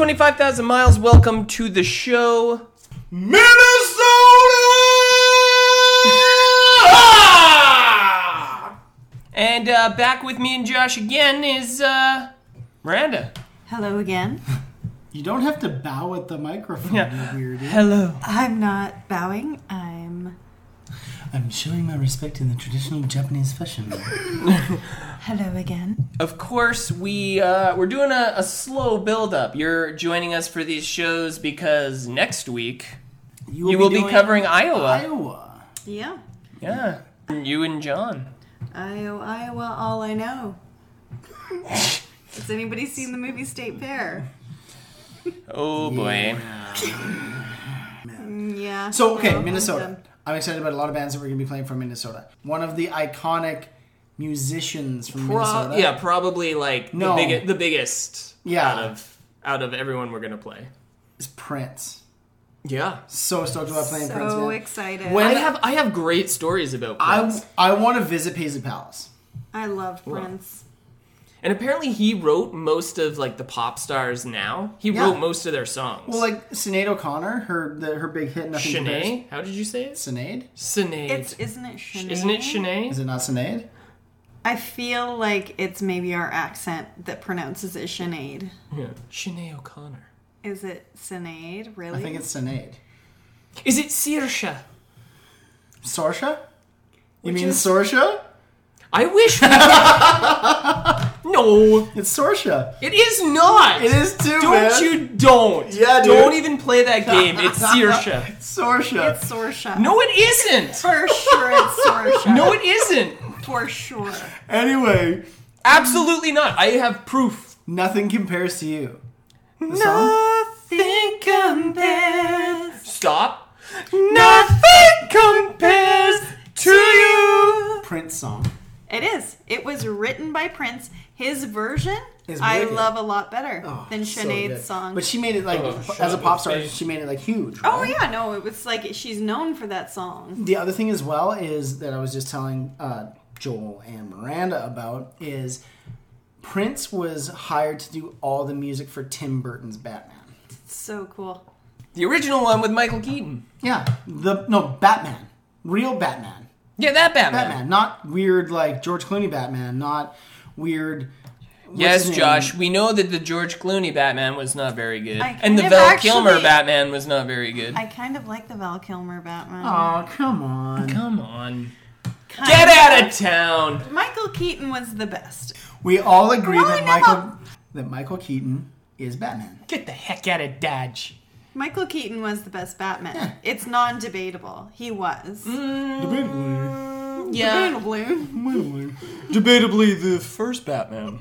25,000 miles. Welcome to the show. Minnesota! And uh, back with me and Josh again is uh, Miranda. Hello again. You don't have to bow at the microphone, Yeah. you weirdo. Hello. I'm not bowing. I'm. I'm showing my respect in the traditional Japanese fashion. Hello again. Of course, we uh, we're doing a, a slow build up. You're joining us for these shows because next week you will be, doing covering Iowa. Iowa. Yeah. Yeah, you and John. Iowa, Iowa, all I know. Has anybody seen the movie State Fair? Oh boy. Mm, Yeah. So, okay, No, I'm Minnesota. Done. I'm excited about a lot of bands that we're going to be playing from Minnesota. One of the iconic musicians from Minnesota. yeah, probably like No. the, big, the biggest Yeah. out of out of everyone we're gonna play. is Prince. Yeah, So stoked about playing Prince. So excited. When- I have I have great stories about I, Prince. I want to visit Paisley Palace. I love Prince. And apparently he wrote most of like the pop stars now. He Yeah. wrote most of their songs. Well, like Sinead O'Connor, her the, her big hit, Nothing Compares. Shanae? How did you say it? Sinead? Sinead. It's isn't it Shanae? Isn't it Shanae? Is it not Sinead? I feel like it's maybe our accent that pronounces it Sinead. Yeah. Shanae O'Connor. Is it Sinead? Really? I think it's Sinead. Is it Saoirse? Sorsha? You Which mean is- Sorsha? I wish. we could- no, It's Sorsha. it is not. It is too, Don't man. you don't. Yeah, dude. Don't even play that game. It's Saoirse. Sorsha. It's Sorsha. No, it isn't. For sure it's Sorsha. No, it isn't. For sure. Anyway, Absolutely not. I have proof. nothing compares to you. The song? Nothing compares. Stop. Nothing compares to you. Prince song. It is. It was written by Prince. His version Is I love a lot better Oh, than so Sinead's good. song. But she made it like Oh, as a pop star. She made it like huge. oh yeah, no, it was like she's known for that song. The other thing as well is that I was just telling uh, Joel and Miranda about is Prince was hired to do all the music for Tim Burton's Batman. So cool. The original one with Michael Keaton. Yeah, the no Batman, real Batman, Yeah, that Batman. Batman, not weird like George Clooney Batman, not weird. what's Yes. Josh, we know that the George Clooney Batman was not very good. I And the kind of Val actually- Kilmer Batman was not very good. I kind of like the Val Kilmer Batman. Oh come on! Come on. Kind Get of. out of town. Michael Keaton was the best. We all agree Growing that Michael up- that Michael Keaton is Batman. Get the heck out of Dodge. Michael Keaton was the best Batman. Yeah. It's non-debatable. He was. Debatably, Yeah. Debatably. Debatably the first Batman.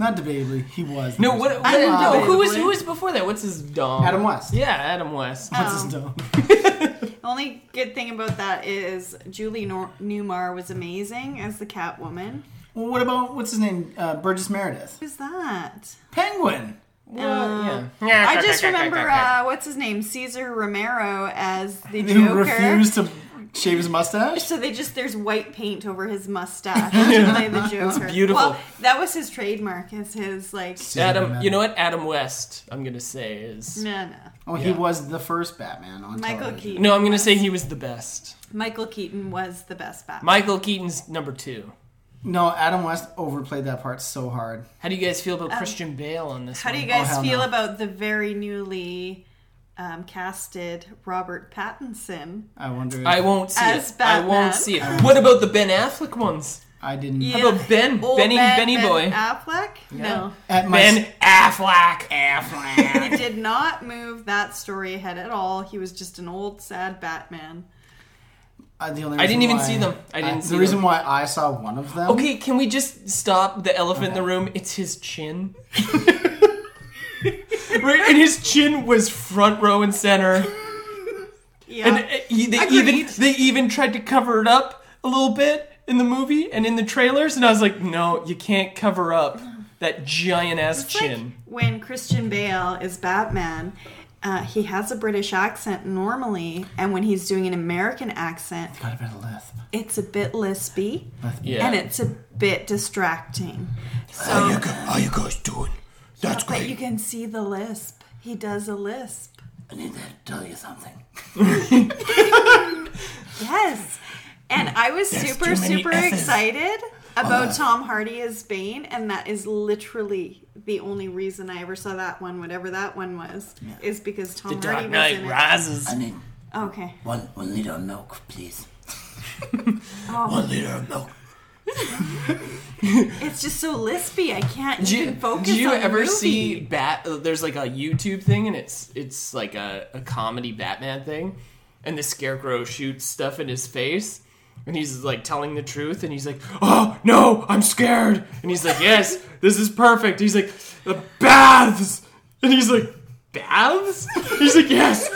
not debatably, he was. No, what? What I no, know. who was who was before that? What's his dog? Adam West. Yeah, Adam West. What's Um, his dome? The only good thing about that is Julie Nor- Newmar was amazing as the Catwoman. Well, what about what's his name? Uh, Burgess Meredith. Who's that? Penguin. Well, yeah. I just remember uh, what's his name, Cesar Romero as the Who Joker. refused to shave his mustache? So they just there's white paint over his mustache to play the Joker. beautiful. Well, that was his trademark. Is his like Adam. You know what? Adam West. I'm gonna say is. no no. Oh, he Yeah. was the first Batman on Michael television. Keaton. No, I'm gonna say he was the best. Michael Keaton was the best Batman. Michael Keaton's number two. No, Adam West overplayed that part so hard. How do you guys feel about Christian Bale on this? How do you guys hell feel no. about the very newly um, casted Robert Pattinson? I wonder. If I won't see As it. I won't see it. What about the Ben Affleck ones? I didn't. Yeah. How about Ben? Old Benny, Ben- Benny Ben boy. Affleck? No. At my Ben Affleck. He did not move that story ahead at all. He was just an old, sad Batman. Uh, the only I didn't even why- see them. I didn't the see reason them. why I saw one of them. Okay, can we just stop the elephant in the room? It's his chin. right, and his chin was front row and center. Yeah. And uh, he- they Agreed. even they even tried to cover it up a little bit in the movie and in the trailers, and I was like, no, you can't cover up that giant ass It's like chin. when Christian Bale is Batman, uh, he has a British accent normally, and when he's doing an American accent, it's Got a bit of lisp. it's a bit lispy Yeah. and it's a bit distracting. How you, gu- how you guys doing? That's But great. you can see the lisp. He does a lisp. I need to tell you something. Yes. And I was super, super S's. excited about Tom Hardy as Bane, and that is literally the only reason I ever saw that one, whatever that one was, is because Tom The Hardy Dark was Knight in it. Rises. I need Okay. one one liter of milk, please. Oh, One liter of milk. it's just so lispy. I can't Do you, even focus do you on the ever movie. see Bat? uh, There's like a YouTube thing, and it's it's like a, a comedy Batman thing, and the Scarecrow shoots stuff in his face, and he's like telling the truth, and he's like, "Oh no, I'm scared," and he's like, "Yes, this is perfect." He's like, "The baths," and he's like, "Baths?" He's like, "Yes."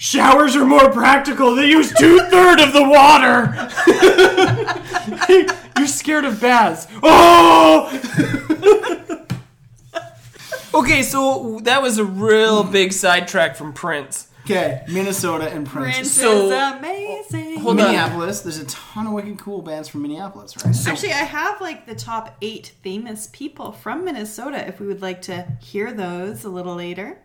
Showers are more practical. They use two third of the water. You're scared of baths. Oh! okay, so that was a real big sidetrack from Prince. Okay, Minnesota and Prince. Prince So- is amazing. Hold on. Minneapolis. There's a ton of wicked cool bands from Minneapolis, right? Actually, I have like the top eight famous people from Minnesota. If we would like to hear those a little later.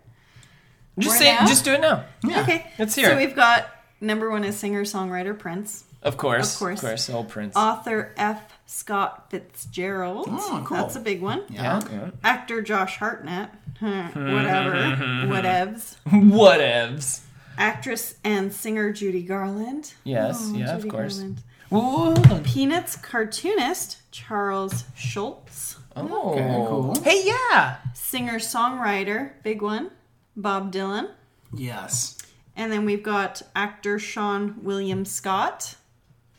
Just Or say, now? just do it now. Yeah. Okay. Let's hear So it. we've got number one is singer songwriter Prince, Of course, Of course. of course, old Prince. author F. Scott Fitzgerald. Oh, cool. That's a big one. yeah, yeah. Actor Josh Hartnett. Huh, Whatever. Whatevs. Whatevs. Actress and singer Judy Garland. Yes, Oh, yeah, of Judy course. Garland. Whoa, hold on. Peanuts cartoonist Charles Schulz. Oh, Okay, cool. Hey, yeah. Singer songwriter, big one, Bob Dylan. Yes. And then we've got actor Seann William Scott.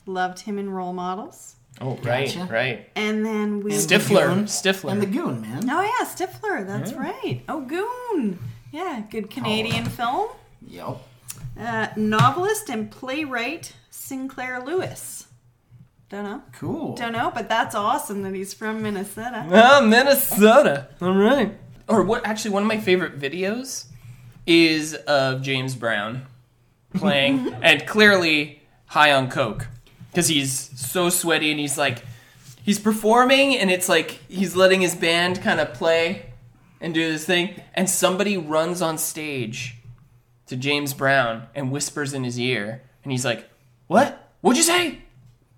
Loved him in Role Models. Oh, right, Gotcha. right. And then we. Stifler, Goon. Stifler. And the Goon, man. Oh yeah, Stifler. That's right. Oh, Goon. Yeah, good Canadian film. Yep. Uh, novelist and playwright Sinclair Lewis. Don't know. Cool. Don't know, but that's awesome that he's from Minnesota. Ah, Minnesota. All right. Or what? Actually, one of my favorite videos is of James Brown playing, and clearly high on coke because he's so sweaty and he's like he's performing, and it's like he's letting his band kind of play and do this thing, and somebody runs on stage to James Brown and whispers in his ear, and he's like, "What? What'd you say?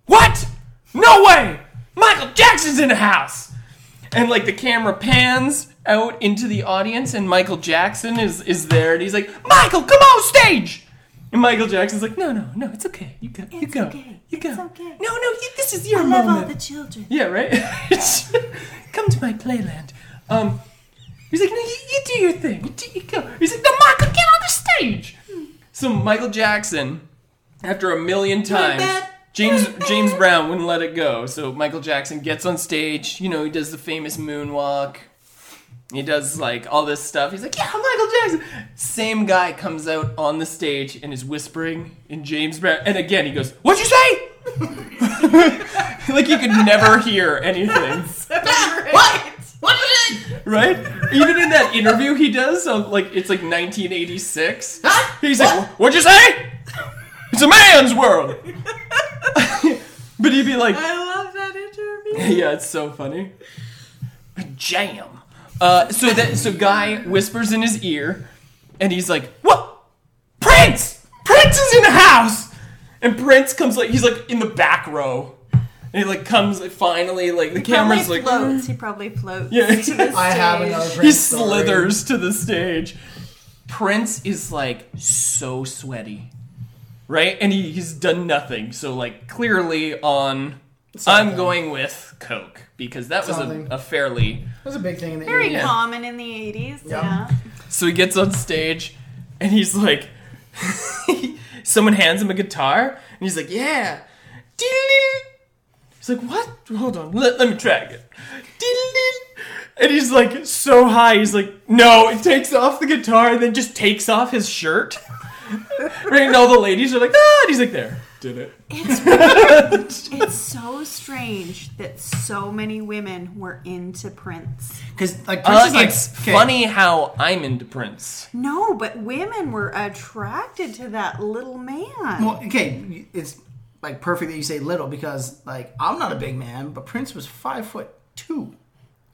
What? No way! Michael Jackson's in the house!" And like the camera pans out into the audience, and Michael Jackson is is there, and he's like, "Michael, come on stage!" And Michael Jackson's like, "No, no, no, it's okay. You go, you go, okay. you go. It's okay. No, no, you, this is your I love moment." all the children. Yeah, right. Come to my playland. Um, he's like, no, you, you do your thing. You, do, you go. He's like, no, Michael, get on the stage. So Michael Jackson, after a million times. James James Brown wouldn't let it go. So Michael Jackson gets on stage. You know, he does the famous moonwalk. He does like all this stuff. He's like, yeah, I'm Michael Jackson. Same guy comes out on the stage and is whispering in James Brown. And again, he goes, "What'd you say?" like you could never hear anything. What? What is it? right? Even in that interview he does, of like it's like 1986. He's like, "What'd you say? It's a man's world." but he'd be like, I love that interview. "Yeah, it's so funny." Jam. Uh, so that so guy whispers in his ear, and he's like, "What? Prince! Prince is in the house!" And Prince comes like he's like in the back row, and he like comes like, finally like the camera's like floats. He probably floats. Yeah. to the I have stage. another he Prince story. slithers to the stage. Prince is like so sweaty, right? And he, he's done nothing. So like clearly on, I'm going with Coke because that was a, a fairly. It was a big thing in the Very 80s. common in the 80s. Yeah. So he gets on stage, and he's like, someone hands him a guitar, and he's like, yeah. He's like, what? Hold on, let, let me track it. And he's like so high, he's like, no, it takes off the guitar and then just takes off his shirt. right? And all the ladies are like, ah, and he's like, there, did it. It's so strange that so many women were into Prince. Because like Prince Uh, is like it's okay, funny how I'm into Prince. No, but women were attracted to that little man. Well, okay, it's like perfect that you say little because like I'm not a big man, but Prince was five foot two.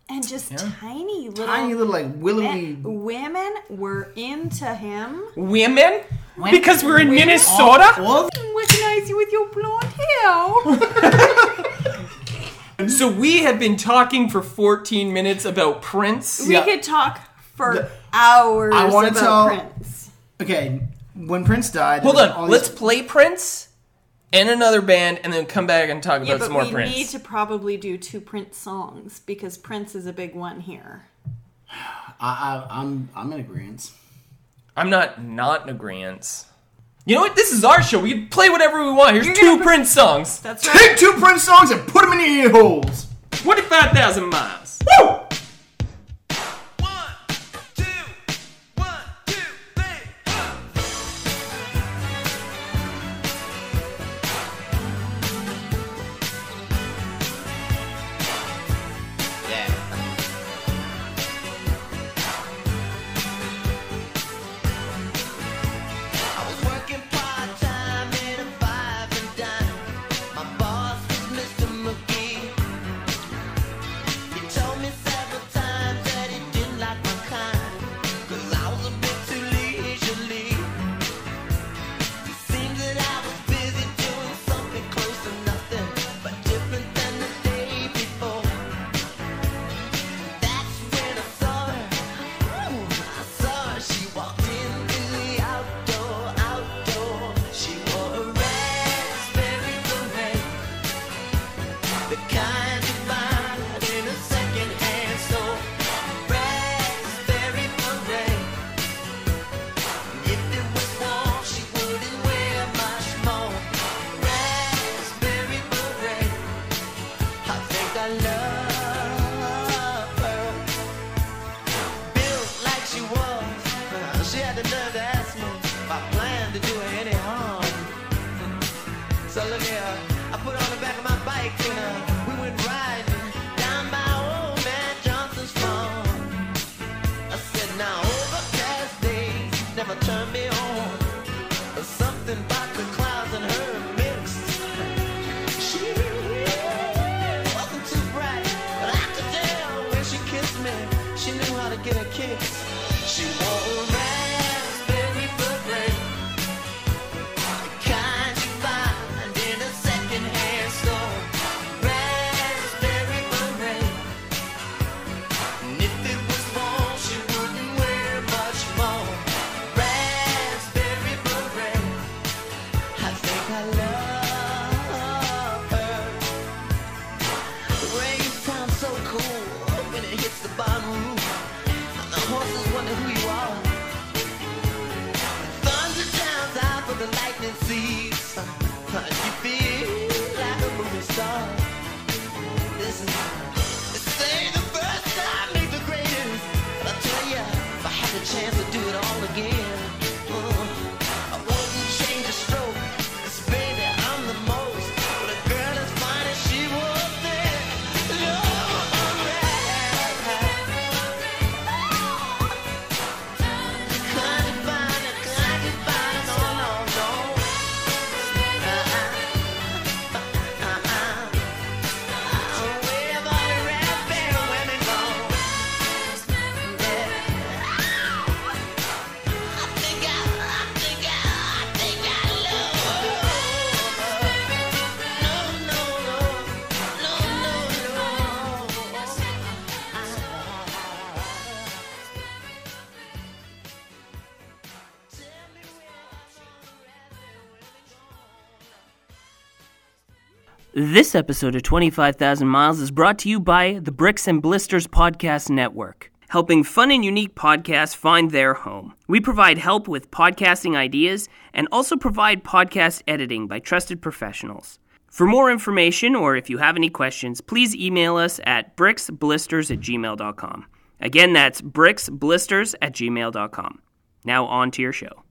and just tiny little Tiny little like willowy. women were into him. Women? Because we're in Minnesota? Well, Recognize you with your blonde hair. So we have been talking for 14 minutes about Prince. we Yeah. could talk for The- hours I wanna about tell- Prince. okay. When Prince died, Hold on, all let's these- play Prince and another band and then come back and talk Yeah, about but some more we Prince. need to probably do two Prince songs because Prince is a big one here. I, I, I'm I'm in agreement. I'm not not in agreement. You know what? This is our show. We can play whatever we want. Here's You're two gonna- Prince songs. That's right. Take two Prince songs and put them in your ear holes. 25,000 miles. Woo! Knew to get a kiss. She wore This episode of 25,000 Miles is brought to you by the Bricks and Blisters Podcast Network, helping fun and unique podcasts find their home. We provide help with podcasting ideas and also provide podcast editing by trusted professionals. For more information or if you have any questions, please email us at bricksblisters at gmail.com. Again, that's bricksblisters at gmail.com. Now on to your show.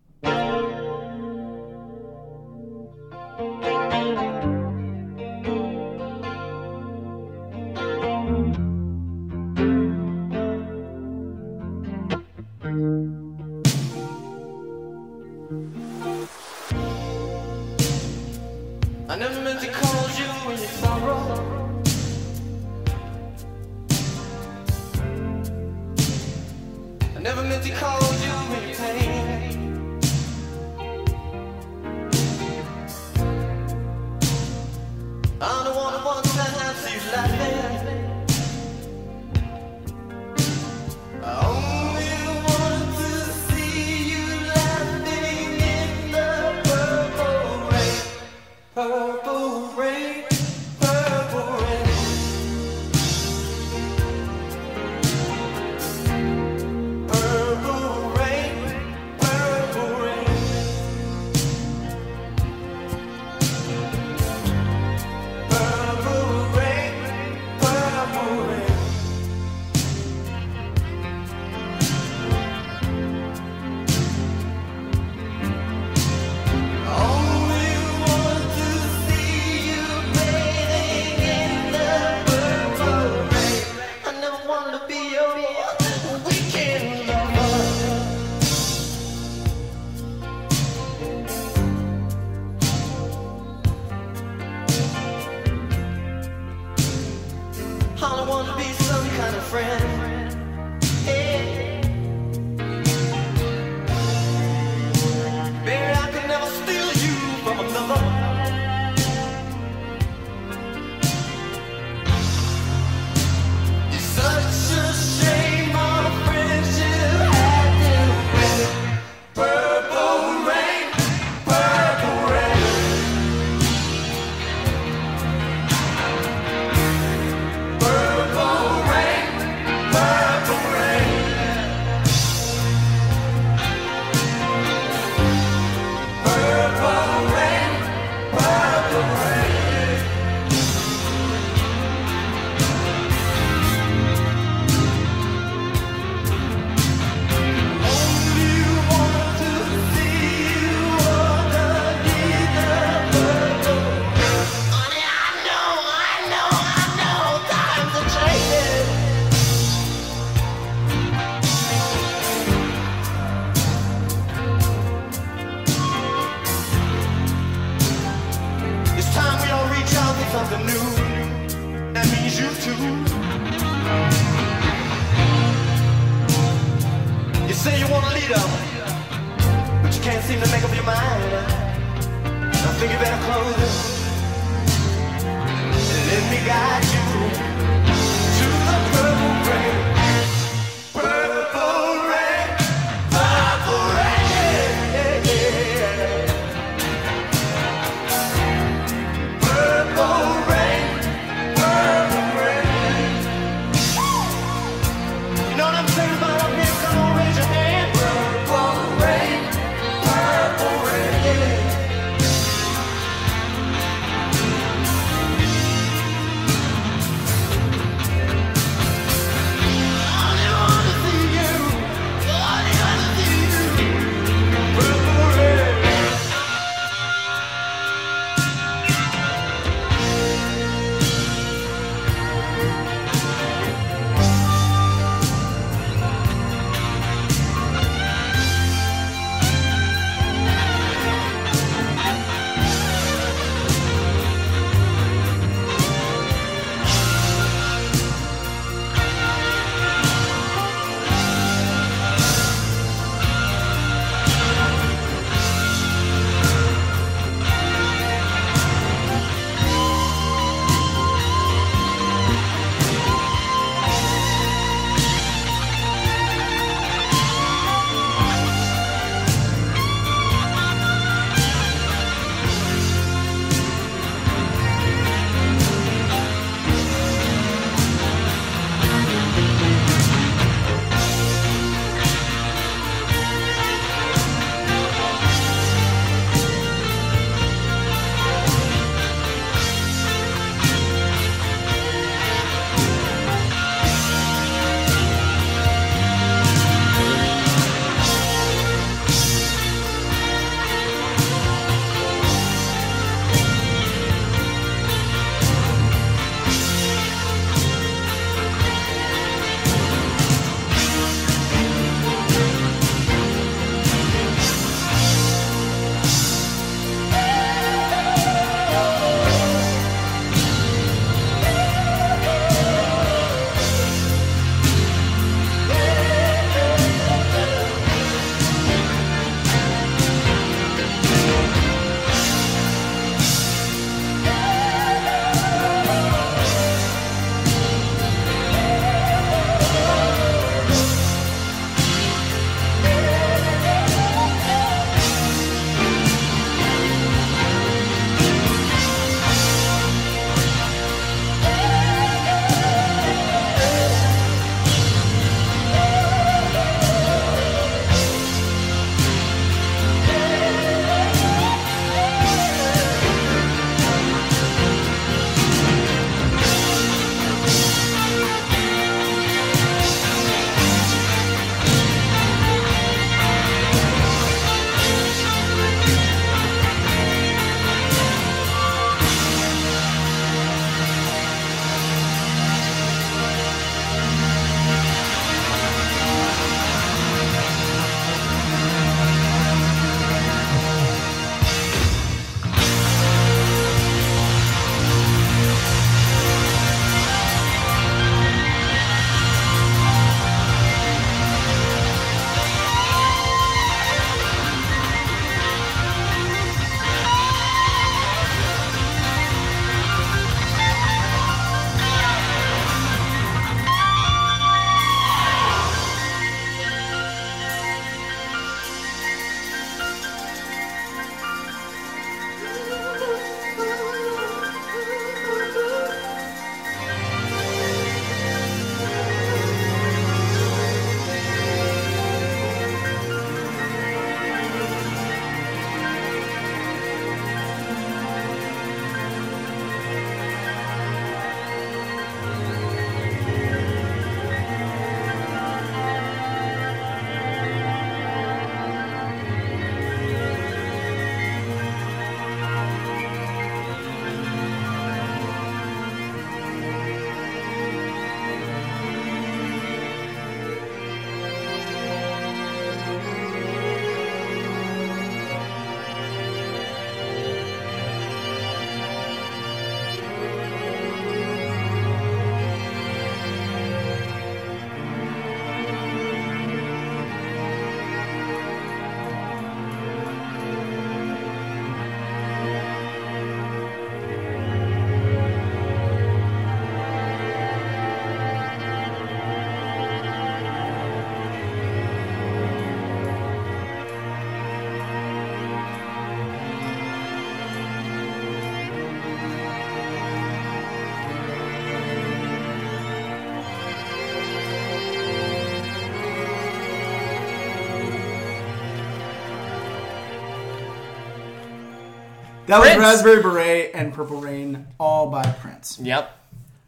That was Raspberry Beret and Purple Rain, all by Prince. Yep.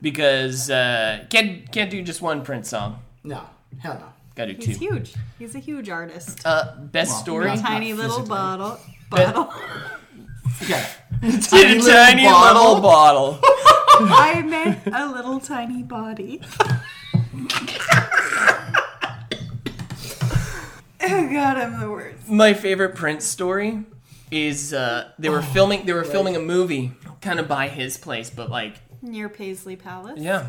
Because uh, can't can't do just one Prince song. No, hell no. Got to do two. He's huge. He's a huge artist. Uh, best Well, story. not- Tiny little bottle. Bottle. Okay. Tiny, little tiny bottle. little bottle. I meant a little tiny body. oh god, I'm the worst. My favorite Prince story is uh, they were filming they were filming a movie kind of by his place, but like Near Paisley Palace. yeah,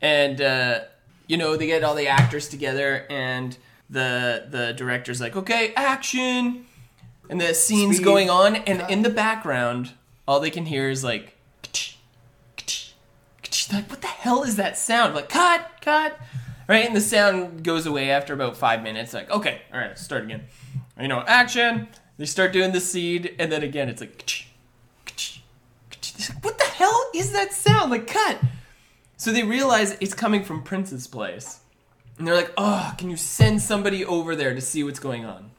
and uh, you know they get all the actors together and the the director's like okay action, and the scene's Speed. going on and in the background all they can hear is like. Like what the hell is that sound? Like cut cut. Right, and the sound goes away after about five minutes. Like, okay, all right, start again. You know, action. They start doing the seed, and then again, it's like, what the hell is that sound? Like, cut. So they realize it's coming from Prince's place, and they're like, oh, can you send somebody over there to see what's going on?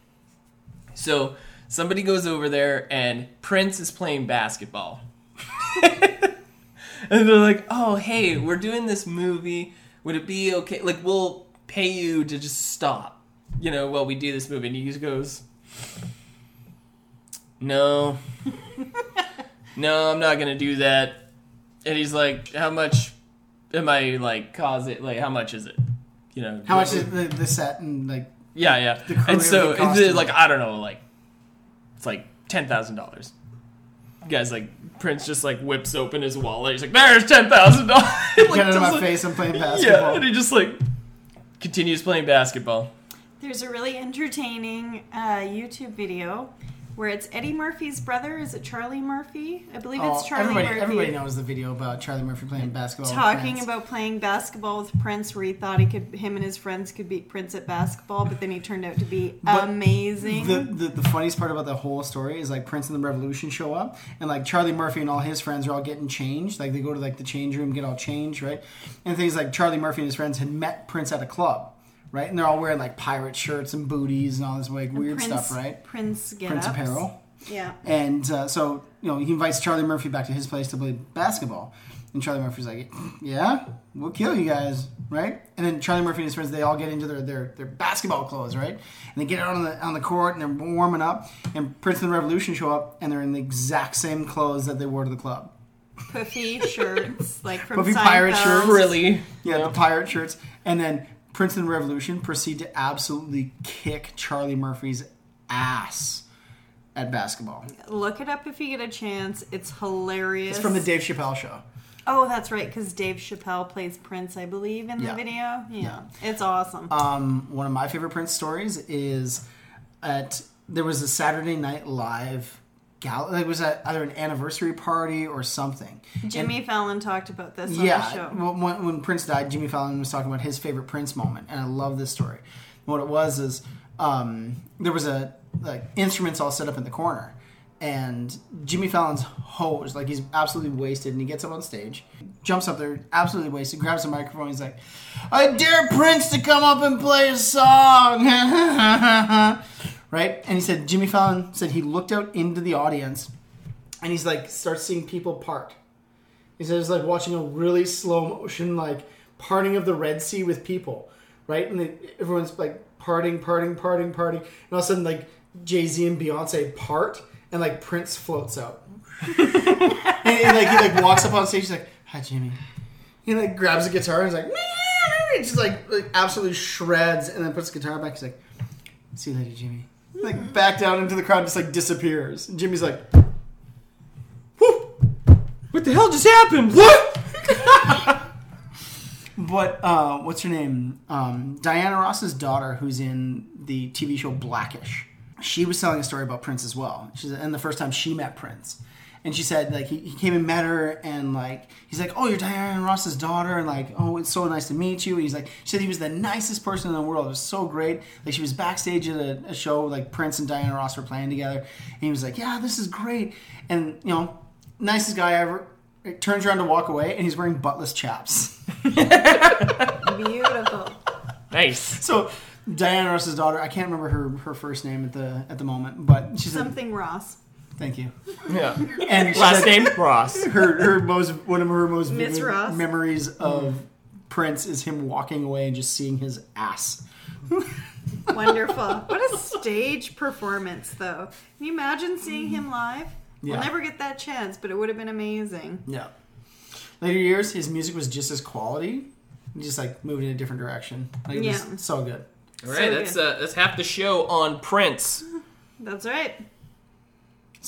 So somebody goes over there, and Prince is playing basketball. And they're like, "Oh, hey, we're doing this movie. Would it be okay? Like, we'll pay you to just stop, you know, while we do this movie." And he goes, "No, no, I'm not gonna do that." And he's like, "How much am I like cause it? Like, how much is it? You know, How much is the, the set and like yeah, yeah. the career and so, of the like, I don't know, like, it's like ten thousand dollars. Guys, like Prince just like whips open his wallet. He's like, "There's ten thousand dollars." get it in my face? I'm playing Yeah, basketball. and he just like continues playing basketball. There's a really entertaining uh, YouTube video where it's Eddie Murphy's brother. Is it Charlie Murphy? I believe Oh, it's Charlie everybody, Murphy. everybody knows the video about Charlie Murphy playing basketball. Talking about playing basketball with Prince, where he thought he could, him and his friends could beat Prince at basketball, but then he turned out to be amazing. The, the the funniest part about the whole story is like Prince and the Revolution show up, and like Charlie Murphy and all his friends are all getting changed. Like they go to like the change room, get all changed, right? And things like Charlie Murphy and his friends had met Prince at a club, right? And they're all wearing like pirate shirts and booties and all this like weird Prince, stuff, right? Prince get Prince apparel. Yeah. And uh, so, you know, he invites Charlie Murphy back to his place to play basketball. And Charlie Murphy's like, yeah, we'll kill you guys, right? And then Charlie Murphy and his friends, they all get into their, their, their basketball clothes, right? And they get out on the, on the court and they're warming up. And Prince and the Revolution show up and they're in the exact same clothes that they wore to the club. Puffy shirts, like from Puffy pirate Seinfeld. shirts. Really? Yeah, the pirate shirts. And then Prince and Revolution proceed to absolutely kick Charlie Murphy's ass at basketball. Look it up if you get a chance. It's hilarious. It's from the Dave Chappelle show. Oh, that's right, because Dave Chappelle plays Prince, I believe, in Yeah. the video. Yeah, Yeah. it's awesome. Um, one of my favorite Prince stories is at there was a Saturday Night Live gal. It was that either an anniversary party or something. Jimmy Fallon talked about this on yeah, the show. when, when- when Prince died, Jimmy Fallon was talking about his favorite Prince moment, and I love this story. What it was is um, there was a like instruments all set up in the corner, and Jimmy Fallon's hosed, like he's absolutely wasted, and he gets up on stage, jumps up there, absolutely wasted, grabs the microphone, he's like, "I dare Prince to come up and play a song." right? And he said Jimmy Fallon said he looked out into the audience, and he's like starts seeing people part. He said it's like watching a really slow motion, like parting of the Red Sea with people, right? And everyone's like parting, parting, parting, parting, and all of a sudden, like Jay Z and Beyonce part, and like Prince floats out, and, and, like he like walks up on stage, he's like, "Hi, Jimmy." He like grabs a guitar and he's like, "Meow," and just like like absolutely shreds, and then puts the guitar back. He's like, "See you later, Jimmy." Like back down into the crowd, just like disappears. And Jimmy's like, "Whoo." What the hell just happened? What? but uh, what's her name? Um, Diana Ross's daughter, who's in the TV show Blackish. She was telling a story about Prince as well. She's and the first time she met Prince, and she said like he, he came and met her, and like he's like, oh, you're Diana Ross's daughter, and like, oh, it's so nice to meet you. And he's like, she said he was the nicest person in the world. It was so great. Like she was backstage at a, a show, like Prince and Diana Ross were playing together, and he was like, yeah, this is great, and you know, nicest guy ever. It turns around to walk away, and he's wearing buttless chaps. Beautiful. Nice. So Diana Ross's daughter, I can't remember her her first name at the at the moment, but she's a, Something Ross. Thank you. Yeah. And Last said name Ross. Her, her most one of her most Miss vivid Ross. memories of Prince is him walking away and just seeing his ass. Wonderful. What a stage performance, though. Can you imagine seeing him live? Yeah. We'll never get that chance, but it would have been amazing. Yeah. Later years, his music was just as quality, he just like moved in a different direction. Like, it Yeah. was so good. All right, So that's uh, that's half the show on Prince. That's right.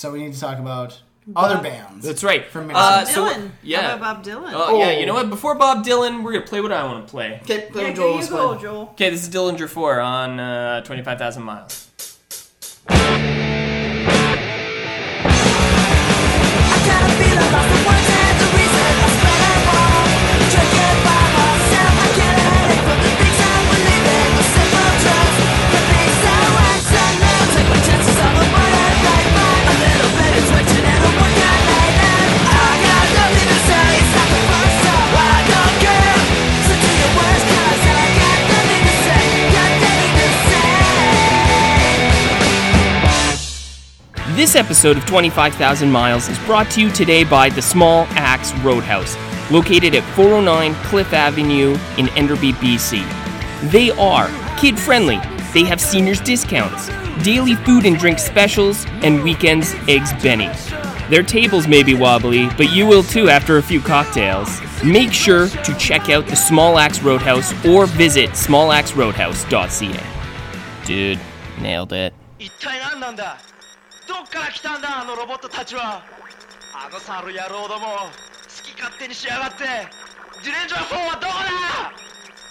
So we need to talk about other bands. That's right. From uh, Minnesota. so Dylan. yeah. How about Bob Dylan? Uh, yeah, Oh. you know what? Before Bob Dylan, we're gonna play what I want to play. Okay, play yeah, Joel. you it's go, fun. Joel. Okay, this is Dillinger Four on uh, Twenty Five Thousand Miles. This episode of 25,000 Miles is brought to you today by the Small Axe Roadhouse, located at 409 Cliff Avenue in Enderby, BC. They are kid friendly, they have seniors discounts, daily food and drink specials, and weekends eggs Benny. Their tables may be wobbly, but you will too after a few cocktails. Make sure to check out the Small Axe Roadhouse or visit smallaxeroadhouse.ca. Dude, nailed it. どっから来たんだあのロボットたちは。あの猿野郎ども好き勝手にしやがって。デュレンジャー4はどこだ？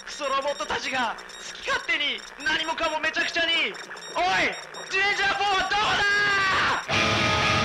クソロボットたちが好き勝手に何もかもめちゃくちゃに。おいデュレンジャー4はどこだ？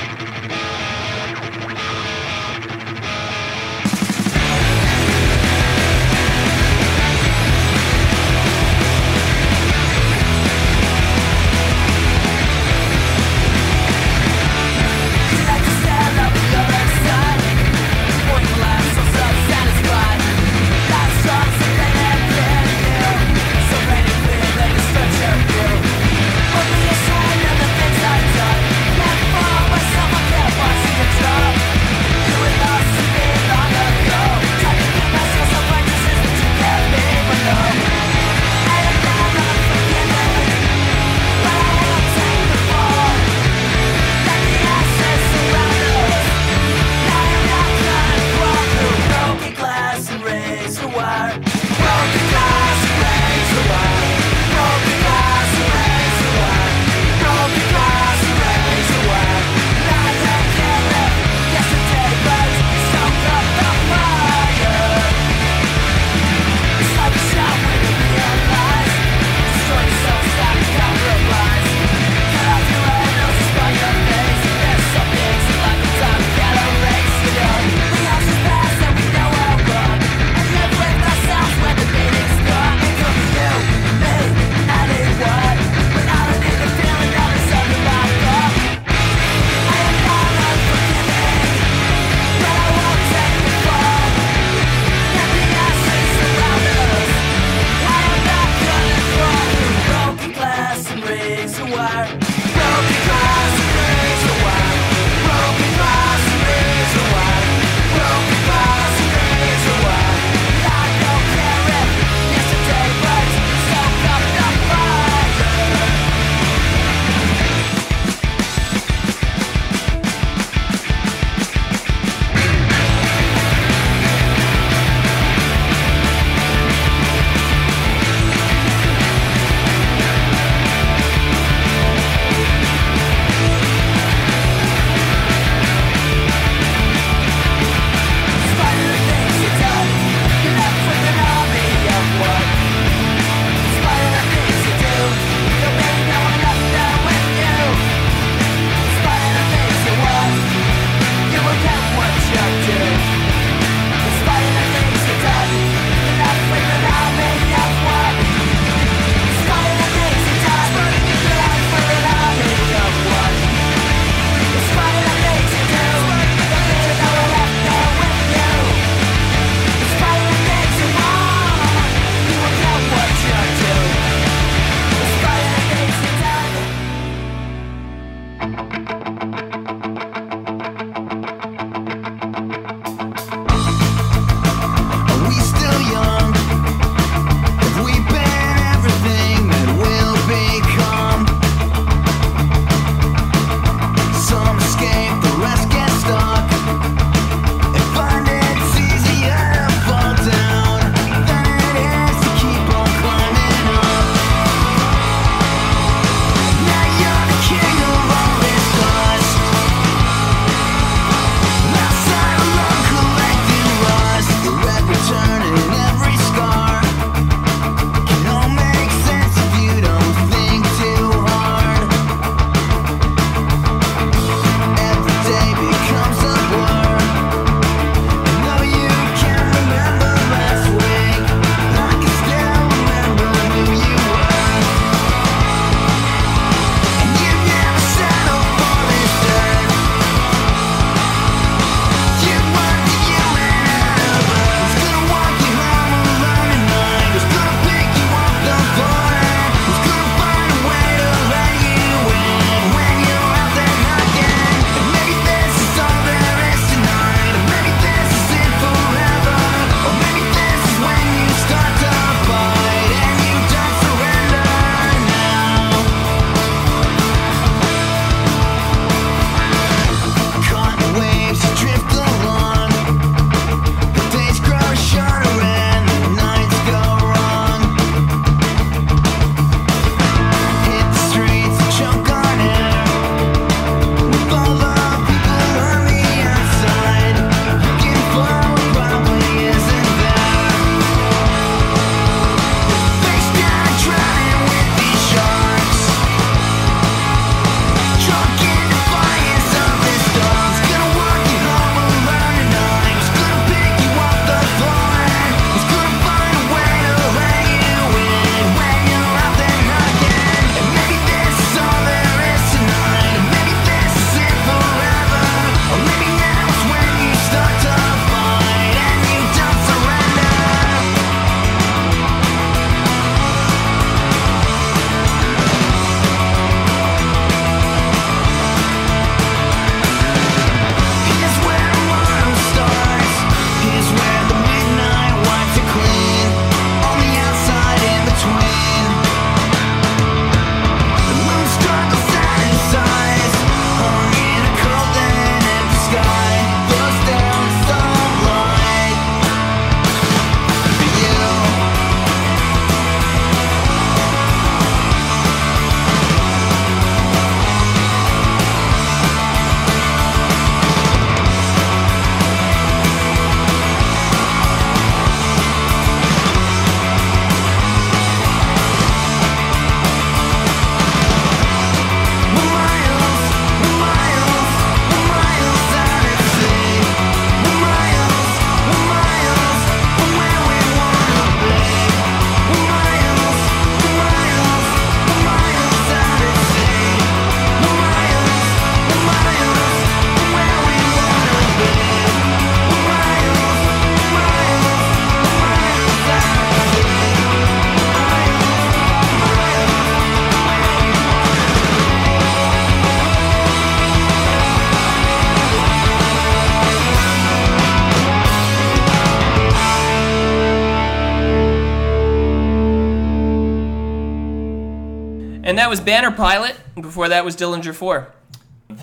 Was Banner Pilot. and Before that was Dillinger Four.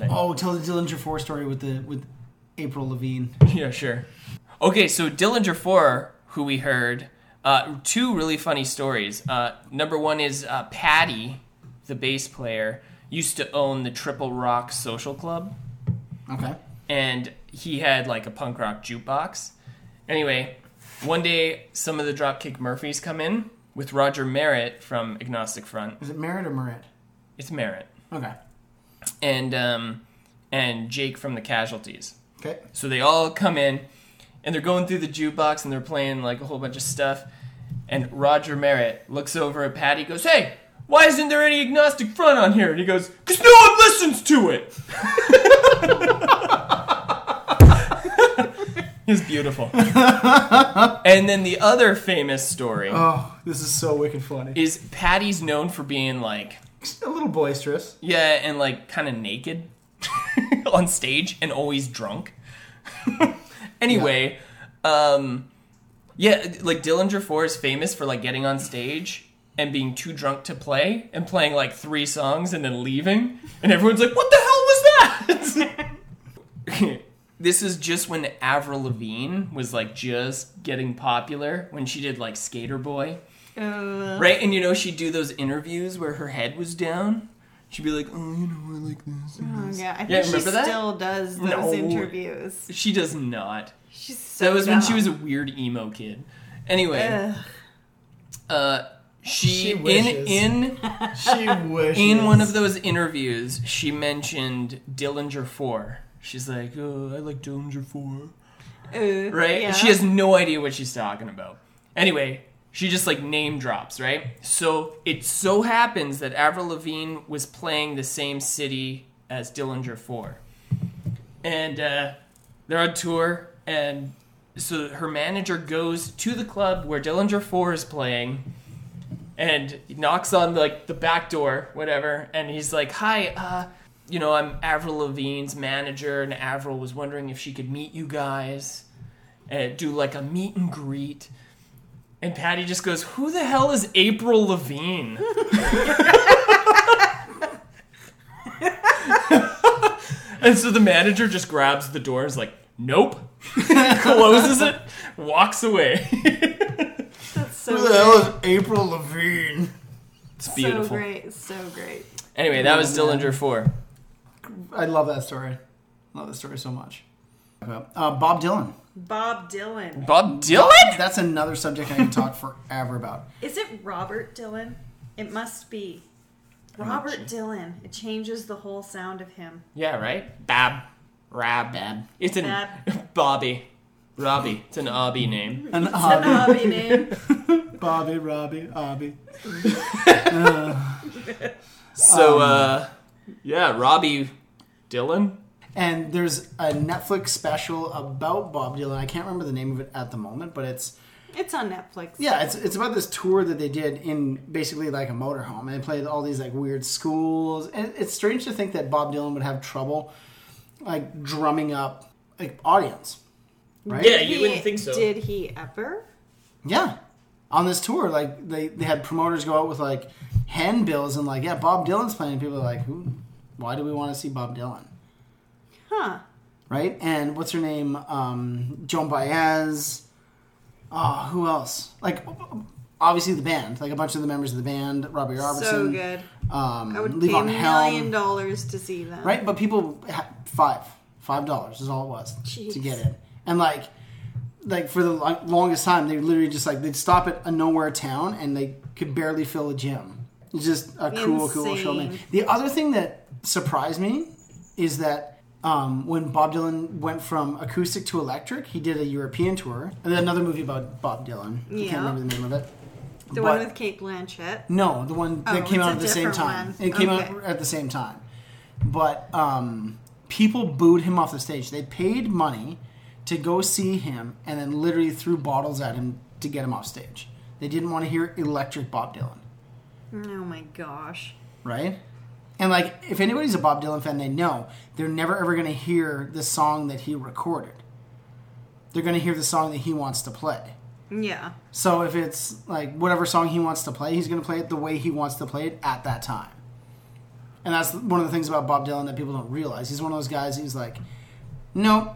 Oh, tell the Dillinger Four story with the with April Levine. Yeah, sure. Okay, so Dillinger Four, who we heard, uh, two really funny stories. Uh, number one is uh, Patty, the bass player, used to own the Triple Rock Social Club. Okay. and he had like a punk rock jukebox. Anyway, one day some of the Dropkick Murphys come in with Roger Miret from Agnostic Front. Is it Miret or Miret? It's Miret Okay. and um, and Jake from the Casualties. Okay. So they all come in and they're going through the jukebox and they're playing like a whole bunch of stuff. And Roger Miret looks over at Patty, goes, "Hey, why isn't there any Agnostic Front on here?" And he goes, "Cause no one listens to it." It's beautiful. and then the other famous story Oh, this is so wicked funny. is Patty's known for being like, a little boisterous. yeah, and like kind of naked on stage and always drunk. anyway, um, yeah, like Dillinger 4 is famous for like getting on stage and being too drunk to play and playing like three songs and then leaving. And everyone's like, what the hell was that? this is just when Avril Lavigne was like just getting popular when she did like Skater Boy. Uh, Right? And you know, she'd do those interviews where her head was down. She'd be like, oh, you know, I like this. and oh, this." yeah, I think Yeah, she remember that? still does those No. interviews. She does not. She's so That was when she was a weird emo kid. Anyway, Ugh. uh, she, She in in She wishes. in one of those interviews, she mentioned Dillinger Four. She's like, oh, I like Dillinger Four. Uh, right? yeah. She has no idea what she's talking about. Anyway, she just like name drops, right? So it so happens that Avril Lavigne was playing the same city as Dillinger 4. And uh, they're on tour, and so her manager goes to the club where Dillinger 4 is playing and knocks on like the back door, whatever, and he's like, "Hi, uh, you know, I'm Avril Lavigne's manager, and Avril was wondering if she could meet you guys and do like a meet and greet." And Patty just goes, "Who the hell is April Levine? and so the manager just grabs the door, and is like, "Nope," closes it, walks away. That's so, Who the hell is April Levine? it's beautiful. so great, so great. Anyway, that was. Dillinger 4. I love that story. Love that story so much. Uh, Bob Dylan. Bob Dylan. Bob Dylan? That's another subject I can talk forever about. Is it Robert Dylan? It must be. Robert Dylan. It changes the whole sound of him. Yeah, right? Bab. Rab. Bab. It's an Bab. Bobby. Robbie. It's an obby name. An It's an Obby. hobby name. Bobby, Robbie, Obby. So, uh, yeah, Robbie Dylan. And there's a Netflix special about Bob Dylan. I can't remember the name of it at the moment, but it's It's on Netflix. yeah, it's it's about this tour that they did in basically like a motorhome, and they played all these like weird schools. And it's strange to think that Bob Dylan would have trouble like drumming up like audience, right? Yeah, He- you wouldn't think so. Did he ever? Yeah. On this tour, like they, they had promoters go out with like handbills and like, yeah, Bob Dylan's playing. People are like, who? Why do we want to see Bob Dylan? Huh. Right? And what's her name? Um, Joan Baez. Oh, who else? Like, obviously the band. Like a bunch of the members of the band. Robbie Robertson. So good. Um, I would pay a million dollars to see them. Right? But people five five dollars is all it was to get in, and like like for the longest time they literally just like they'd stop at a nowhere town and they could barely fill a gym. It's just a cool cool show. Man. The other thing that surprised me is that. Um, when Bob Dylan went from acoustic to electric, he did a European tour. And then another movie about Bob Dylan. I Yeah. can't remember the name of it. The But- one with Cate Blanchett. no, the one that Oh, came out at the same time. one. It came Okay. out at the same time. But um, people booed him off the stage. They paid money to go see him and then literally threw bottles at him to get him off stage. They didn't want to hear electric Bob Dylan, Oh my gosh. right? And like, if anybody's a Bob Dylan fan, they know they're never ever going to hear the song that he recorded. They're going to hear the song that he wants to play. Yeah. So if it's like whatever song he wants to play, he's going to play it the way he wants to play it at that time. And that's one of the things about Bob Dylan that people don't realize. He's one of those guys. He's like, no,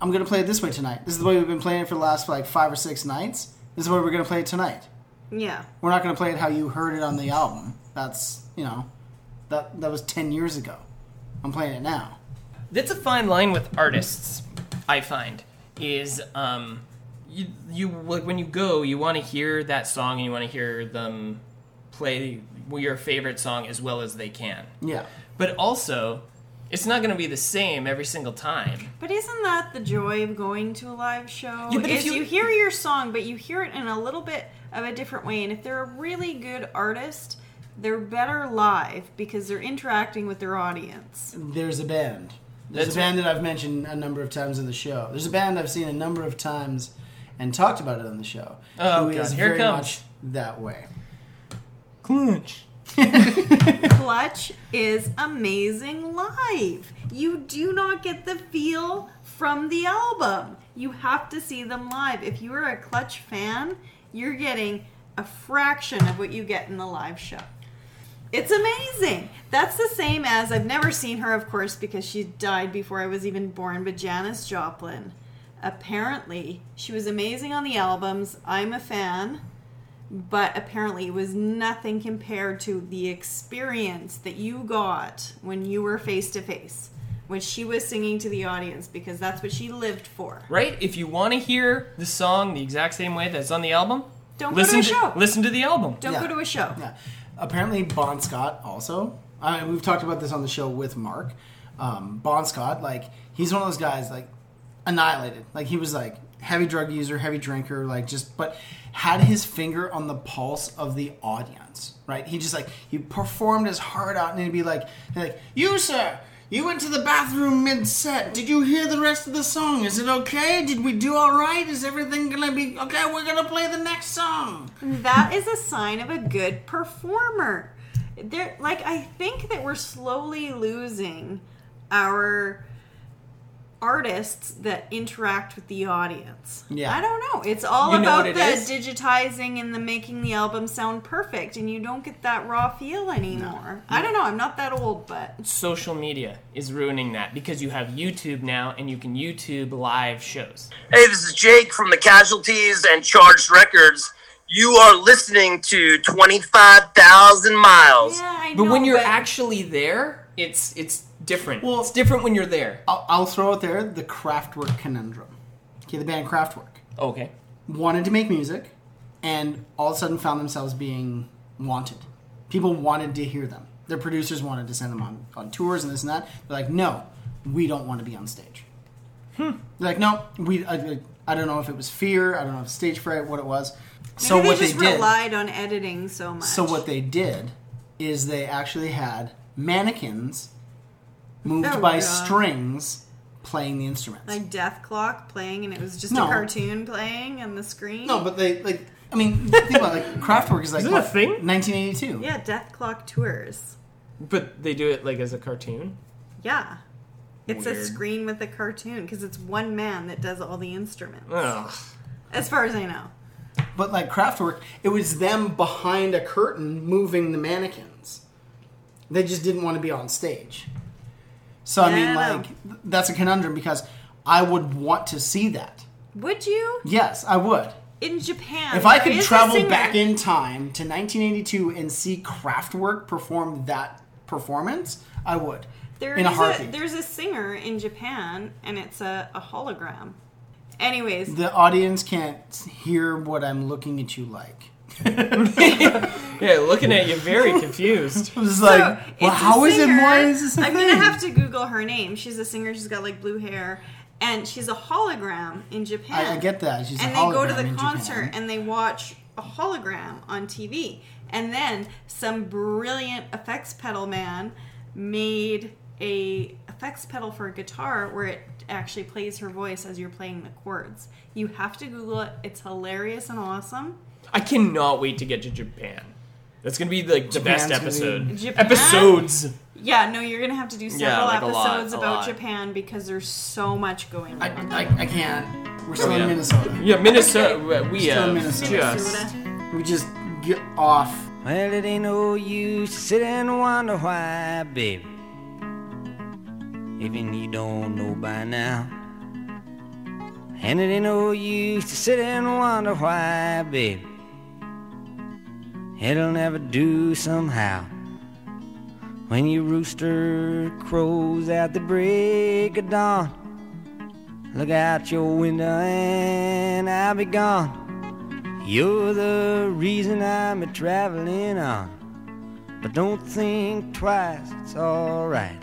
I'm gonna play it this way tonight. This is the way we've been playing it for the last like five or six nights. This is the way we're gonna play it tonight. Yeah. We're not gonna play it how you heard it on the album. That's you know, that that was ten years ago. I'm playing it now. That's a fine line with artists. I find is um, you you like when you go, you want to hear that song and you want to hear them play your favorite song as well as they can. Yeah. But also, it's not going to be the same every single time. But isn't that the joy of going to a live show? Yeah, but if is you- you... hear your song, but you hear it in a little bit of a different way. And if they're a really good artist, they're better live because they're interacting with their audience. There's a band. There's That's a band that I've mentioned a number of times in the show. There's a band I've seen a number of times and talked about it on the show. Oh, who God, is here very comes. much that way. Clutch. Clutch is amazing live. You do not get the feel from the album. You have to see them live. If you are a Clutch fan, you're getting a fraction of what you get in the live show. It's amazing. That's the same as I've never seen her, of course, because she died before I was even born, but Janis Joplin. Apparently, she was amazing on the albums. I'm a fan but apparently it was nothing compared to the experience that you got when you were face to face when she was singing to the audience because that's what she lived for Right? If you want to hear the song the exact same way that's on the album, Don't go to listen a show. Listen to the album. don't Yeah. go to a show Yeah. Apparently, Bon Scott also. I mean, we've talked about this on the show with Mark. Um, bon Scott, like he's one of those guys, like annihilated. Like he was like heavy drug user, heavy drinker, like just but had his finger on the pulse of the audience. Right? He just like he performed his heart out, and he'd be like, like you sir. You went to the bathroom mid set. Did you hear the rest of the song? Is it okay? Did we do all right? Is everything gonna be okay? We're gonna play the next song. that is a sign of a good performer there like i think that we're slowly losing our artists that interact with the audience Yeah. i don't know it's all You about it the is? digitizing and the making the album sound perfect and you don't get that raw feel anymore i don't know i'm not that old but Social media is ruining that because you have YouTube now and you can YouTube live shows. Hey, this is Jake from the Casualties and Charged Records. You are listening to 25,000 Miles. yeah i know, But when you're but- actually there, it's it's different. Well- it's different when you're there. I'll, I'll throw it there the Kraftwerk conundrum. Okay, the band Kraftwerk Okay. wanted to make music, and all of a sudden found themselves being wanted. People wanted to hear them. Their producers wanted to send them on, on tours and this and that. They're like, no, we don't want to be on stage. Hmm. They're like, no, we. I, I don't know if it was fear. I don't know if stage fright, what it was. so Maybe what they they just did. relied on editing so much So what they did is they actually had mannequins moved Oh, by God. strings playing the instruments. like Dethklok playing and it was just No. a cartoon playing on the screen No, but they like. I mean, think about it, like Kraftwerk is like Is it a thing? 1982. yeah Dethklok tours But they do it like as a cartoon. yeah it's a screen with a cartoon because it's one man that does all the instruments Ugh. as far as i know But like Kraftwerk, it was them behind a curtain moving the mannequins. They just didn't want to be on stage. So I mean, like that's a conundrum because I would want to see that. would you Yes, I would. in japan If I could travel back in time to 1982 and see Kraftwerk perform that performance, I would. There in a is heartbeat. there's a singer in japan and it's a, a hologram anyways the audience can't hear what I'm looking at you like. Yeah, looking at you very confused. I was So, like, well, how is it? singer- Why is this a I'm thing? gonna have to Google her name. She's a singer. She's got like blue hair, and she's a hologram in Japan. I, I get that. She's and a they go to the concert Japan. and they watch a hologram on TV. And then some brilliant effects pedal man made a effects pedal for a guitar where it actually plays her voice as you're playing the chords. You have to Google it. It's hilarious and awesome. I cannot wait to get to Japan. That's gonna be like the best Japan's gonna be- episode. Japan? Episodes. Yeah, no, you're gonna have to do several like a lot, episodes about. Japan because there's so much going I, on. I, I can't. We're still yeah. in Minnesota. Yeah, Minnesota. We Still have uh, Minnesota. just. We just get off Well, it ain't no use to sit and wonder why, baby. Even you don't know by now. And it ain't no use to sit and wonder why, baby. It'll never do somehow. When your rooster crows at the break of dawn, look out your window and I'll be gone. You're the reason I'm a traveling on. But don't think twice, it's alright.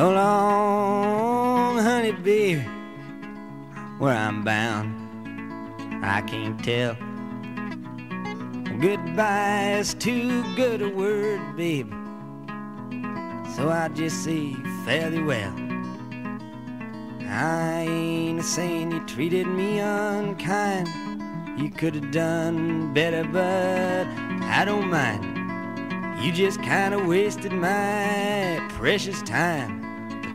So long, honey, baby, where I'm bound, I can't tell. Goodbye is too good a word, baby. So I just say fairly well. I ain't saying you treated me unkind. You could have done better, but I don't mind. You just kind of wasted my precious time.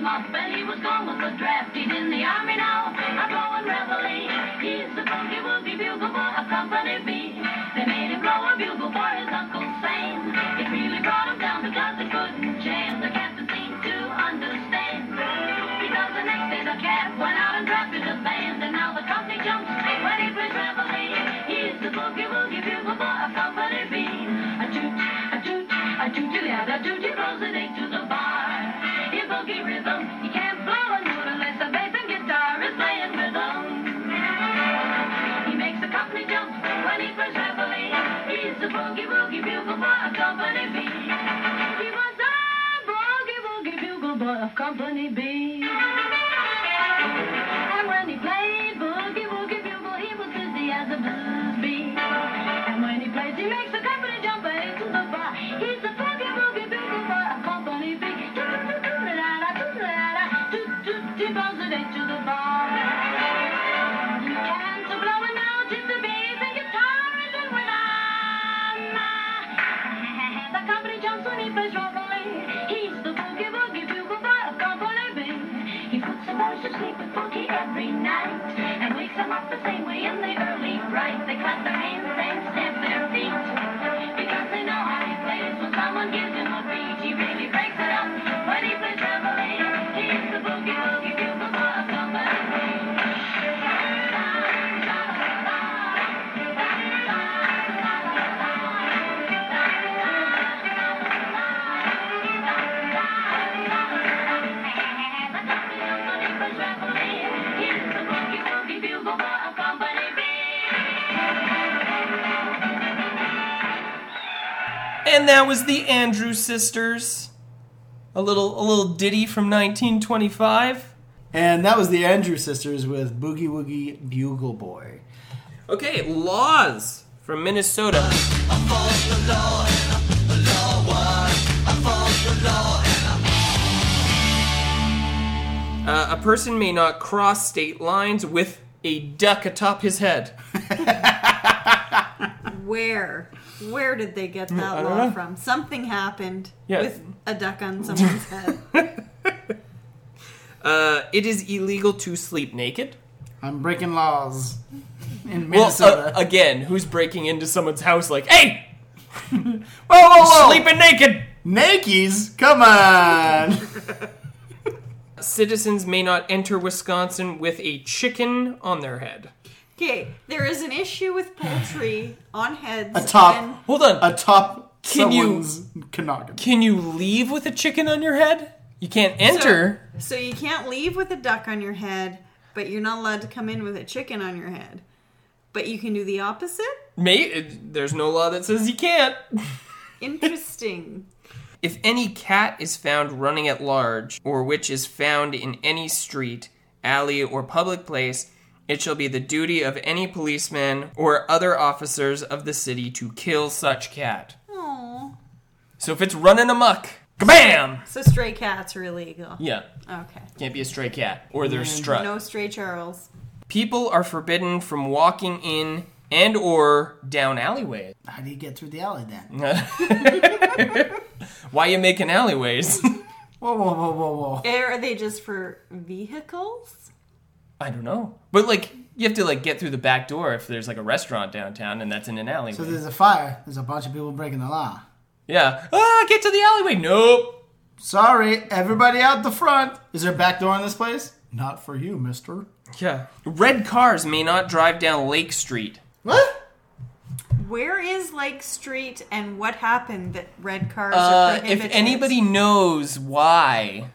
Came up and he was gone with the draft. He's in the army now, a blowing reveille. He's the boogie woogie bugle boy of Company B. They made him blow a bugle for his Uncle Sam. It really brought him down because he couldn't jam. The captain seemed to understand. Because the next day the cat went out and drafted a band. And now the company jumps when he plays reveille. He's the boogie woogie bugle boy of Company B. A toot, a toot, a toot, a toot, he blows it eight to the bar. Can't blow a note unless bass and guitar is playing rhythm. He makes company jump when. He's the boogie woogie bugle boy of Company B. He was the boogie woogie bugle boy of Company B. and up the same way in the early bright. They clap their hands and stamp their feet because they know how he plays. When someone gives him a beat, he really breaks it up. When he plays And that was the Andrews Sisters. A little a little ditty from 1925. And that was the Andrews Sisters with Boogie Woogie Bugle Boy. Okay, Laws from Minnesota. Uh, a person may not cross state lines with a duck atop his head. Where? Where did they get I that don't law know. from? Something happened Yeah. with a duck on someone's head. Uh, it is illegal to sleep naked. I'm breaking laws in Well, Minnesota. uh, again, who's breaking into someone's house like, hey, whoa, whoa, whoa! sleeping naked? Nakies? Come on! Citizens may not enter Wisconsin with a chicken on their head. Okay, there is an issue with poultry on heads. Atop. and- Hold on. Atop Can you- someone's noggin. Can you leave with a chicken on your head? You can't enter. So you can't leave with a duck on your head, but you're not allowed to come in with a chicken on your head. But you can do the opposite? Mate, there's no law that says you can't. Interesting. If any cat is found running at large, or which is found in any street, alley, or public place, it shall be the duty of any policeman or other officers of the city to kill such cat. Aww. So if it's running amok, kabam! So stray cats are illegal. Yeah, Okay. can't be a stray cat, or they're mm, struck. No stray Charles. People are forbidden from walking in and or down alleyways. How do you get through the alley then? Why you making alleyways? Whoa, whoa, whoa, whoa, whoa. Are they just for vehicles? I don't know. But like you have to like get through the back door if there's like a restaurant downtown and that's in an alleyway. So there's a fire. There's a bunch of people breaking the law. yeah. Ah, get to the alleyway. Nope. Sorry, everybody out the front. Is there a back door in this place? Not for you, mister. Yeah. Red cars may not drive down Lake Street. What? Where is Lake Street and what happened that red cars Uh, are prohibited? if anybody knows why,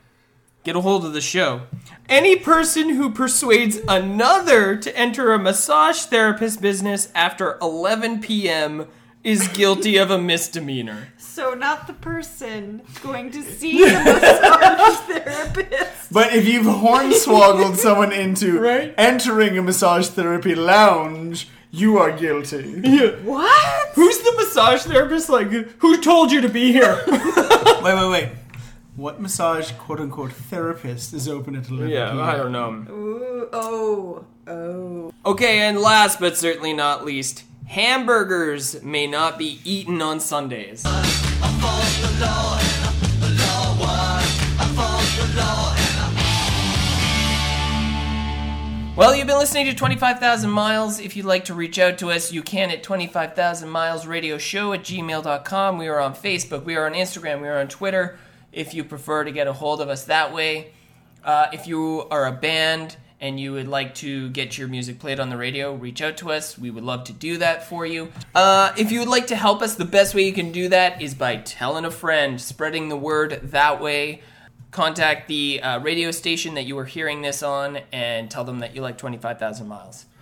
get a hold of the show. Any person who persuades another to enter a massage therapist business after 11 p.m. is guilty of a misdemeanor. So not the person going to see the massage therapist. But if you've hornswoggled someone into Right. entering a massage therapy lounge, you are guilty. What? Who's the massage therapist? Like, who told you to be here? wait, wait, wait. What massage quote unquote therapist is open at 11 yeah, p.m.? I don't know. Ooh, oh, oh. Okay, and last but certainly not least, hamburgers may not be eaten on Sundays. I fought the law, listening to 25,000 Miles. If you'd like to reach out to us, you can at 25,000 Miles Radio Show at gmail.com. We are on Facebook, we are on Instagram, we are on Twitter if you prefer to get a hold of us that way. Uh, if you are a band and you would like to get your music played on the radio, reach out to us. We would love to do that for you. Uh, if you would like to help us, the best way you can do that is by telling a friend, spreading the word that way. Contact the uh, radio station that you were hearing this on and tell them that you like 25,000 miles.